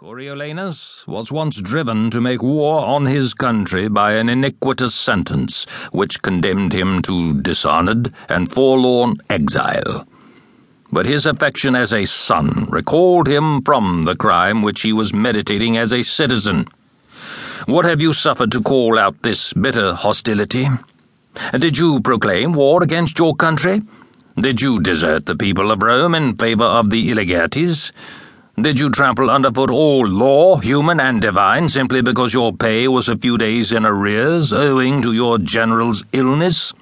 Coriolanus was once driven to make war on his country by an iniquitous sentence which condemned him to dishonored and forlorn exile. But his affection as a son recalled him from the crime which he was meditating as a citizen. What have you suffered to call out this bitter hostility? Did you proclaim war against your country? Did you desert the people of Rome in favor of the Ilergetes? Did you trample underfoot all law, human and divine, simply because your pay was a few days in arrears, owing to your general's illness?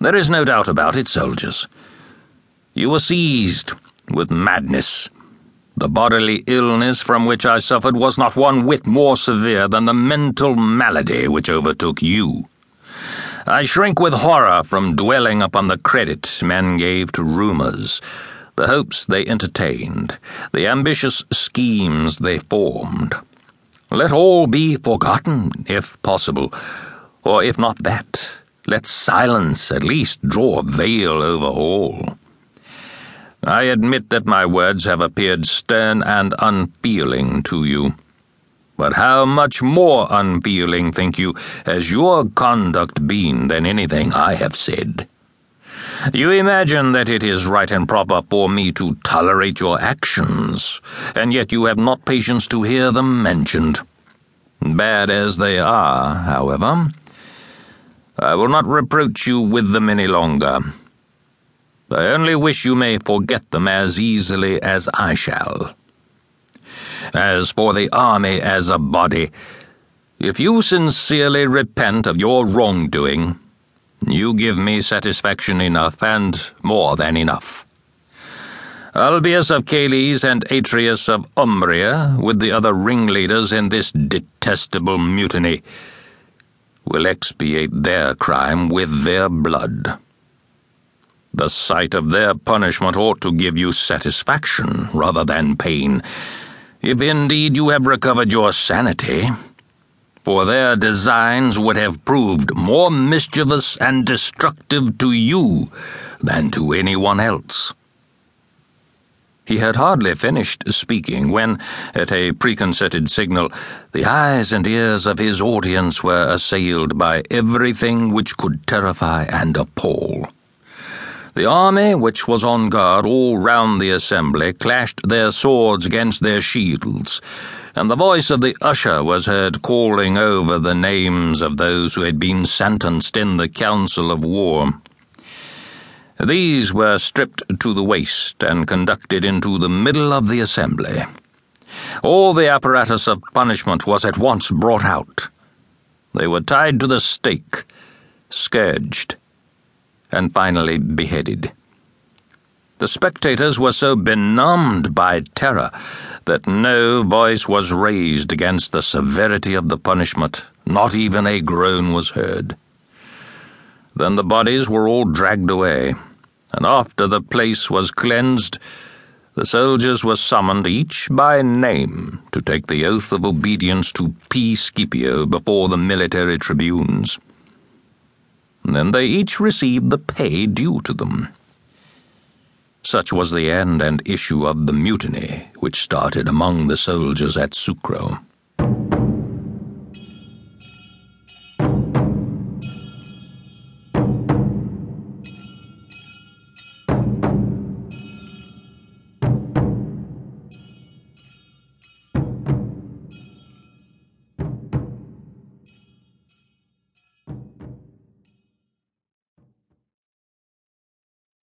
There is no doubt about it, soldiers. You were seized with madness. The bodily illness from which I suffered was not one whit more severe than the mental malady which overtook you. I shrink with horror from dwelling upon the credit men gave to rumors the hopes they entertained, the ambitious schemes they formed. Let all be forgotten, if possible, or if not that, let silence at least draw a veil over all. I admit that my words have appeared stern and unfeeling to you. But how much more unfeeling, think you, has your conduct been than anything I have said? You imagine that it is right and proper for me to tolerate your actions, and yet you have not patience to hear them mentioned. Bad as they are, however, I will not reproach you with them any longer. I only wish you may forget them as easily as I shall. As for the army as a body, if you sincerely repent of your wrongdoing, you give me satisfaction enough, and more than enough. Albius of Cales and Atrius of Umbria, with the other ringleaders in this detestable mutiny, will expiate their crime with their blood. The sight of their punishment ought to give you satisfaction rather than pain, if indeed you have recovered your sanity for their designs would have proved more mischievous and destructive to you than to anyone else. He had hardly finished speaking when, at a preconcerted signal, the eyes and ears of his audience were assailed by everything which could terrify and appall. The army, which was on guard all round the assembly, clashed their swords against their shields and the voice of the usher was heard calling over the names of those who had been sentenced in the council of war. These were stripped to the waist and conducted into the middle of the assembly. All the apparatus of punishment was at once brought out. They were tied to the stake, scourged, and finally beheaded. The spectators were so benumbed by terror that no voice was raised against the severity of the punishment, not even a groan was heard. Then the bodies were all dragged away, and after the place was cleansed, the soldiers were summoned each by name to take the oath of obedience to P. Scipio before the military tribunes. Then they each received the pay due to them. Such was the end and issue of the mutiny which started among the soldiers at Sucro.